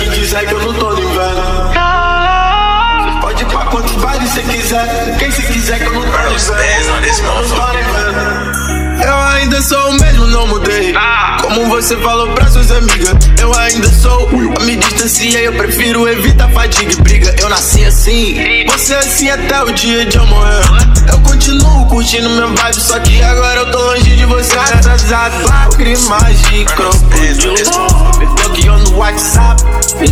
quem quiser que eu não tô no inverno. Pode ir pra quantos bailes você quiser. Quem você quiser que eu não tô no inverno. Eu ainda sou o mesmo, não mudei. Como você falou pra suas amigas, eu ainda sou. Eu me distanciei, eu prefiro evitar fadiga e briga. Eu nasci assim, você assim até o dia de eu morrer. Eu continuo curtindo meu vibe, só que agora eu tô longe de você. Graças a lágrimas de crocodilo. WhatsApp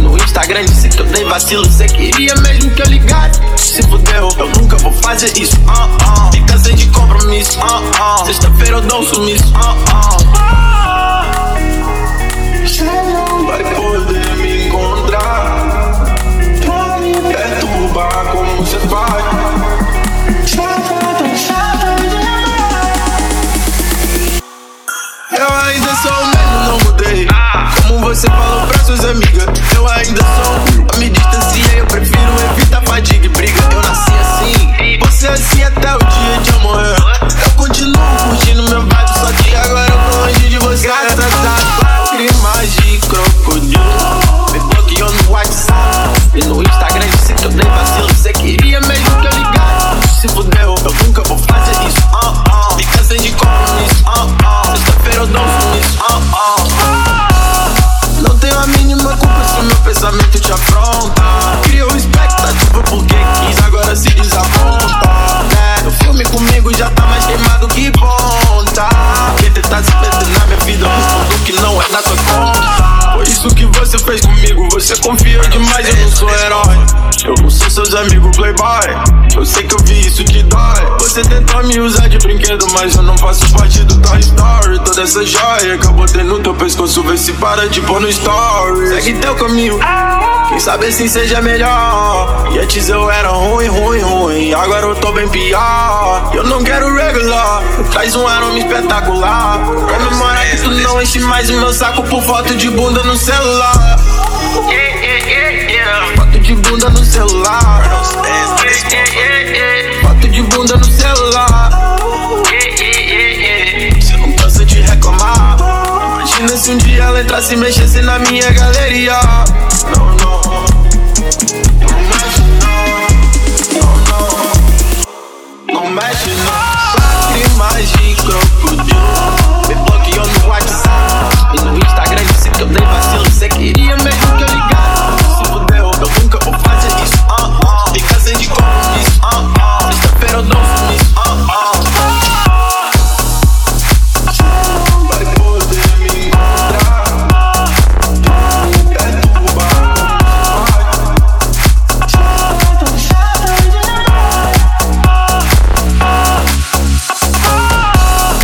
no Instagram disse que eu dei vacilo. Você queria mesmo que eu ligasse? Se fudeu, eu nunca vou fazer isso. Uh -uh. Fica sem de compromisso. Uh Sexta-feira eu dou um sumiço. Não vai poder me encontrar. Pra me perturbar como você faz. Eu ainda sou o mesmo, não mudei. Como você falou suas amigas, eu ainda sou. Eu me distanciei, eu prefiro evitar fadiga e briga. Eu nasci assim, você assim até o dia de eu morrer. Eu continuo curtindo meu vibe, só que agora eu tô longe de você. Graças a lágrimas de crocodilo. Me bloqueou no WhatsApp e no Instagram disse que eu dei vacilo. Você queria mesmo que eu ligasse? Se fudeu, eu nunca vou pensamento te afronta. Criou expectativa porque quis, agora se desaponta. É, o filme comigo já tá mais queimado que ponta. Quem tentar se na minha vida, respondo que não é da tua conta. Foi isso que você fez comigo, você confiou demais, eu não sou herói. Eu não sou seus amigos playboy. Eu sei que eu vi isso que dói. Você tentou me usar de brinquedo, mas eu não faço parte do Toy Story. Toda essa joia que eu botei no teu pescoço, vê se para de pôr no story. Segue teu caminho. Quem sabe assim seja melhor. E antes eu era ruim, ruim, ruim. Agora eu tô bem pior. Eu não quero regular. Traz um aroma espetacular. Comemora que tu não enche mais o meu saco por foto de bunda no celular. Foto de bunda no celular. ela entrasse e mexesse na minha galeria. Não, não. Não mexe, não. Não mexe, não.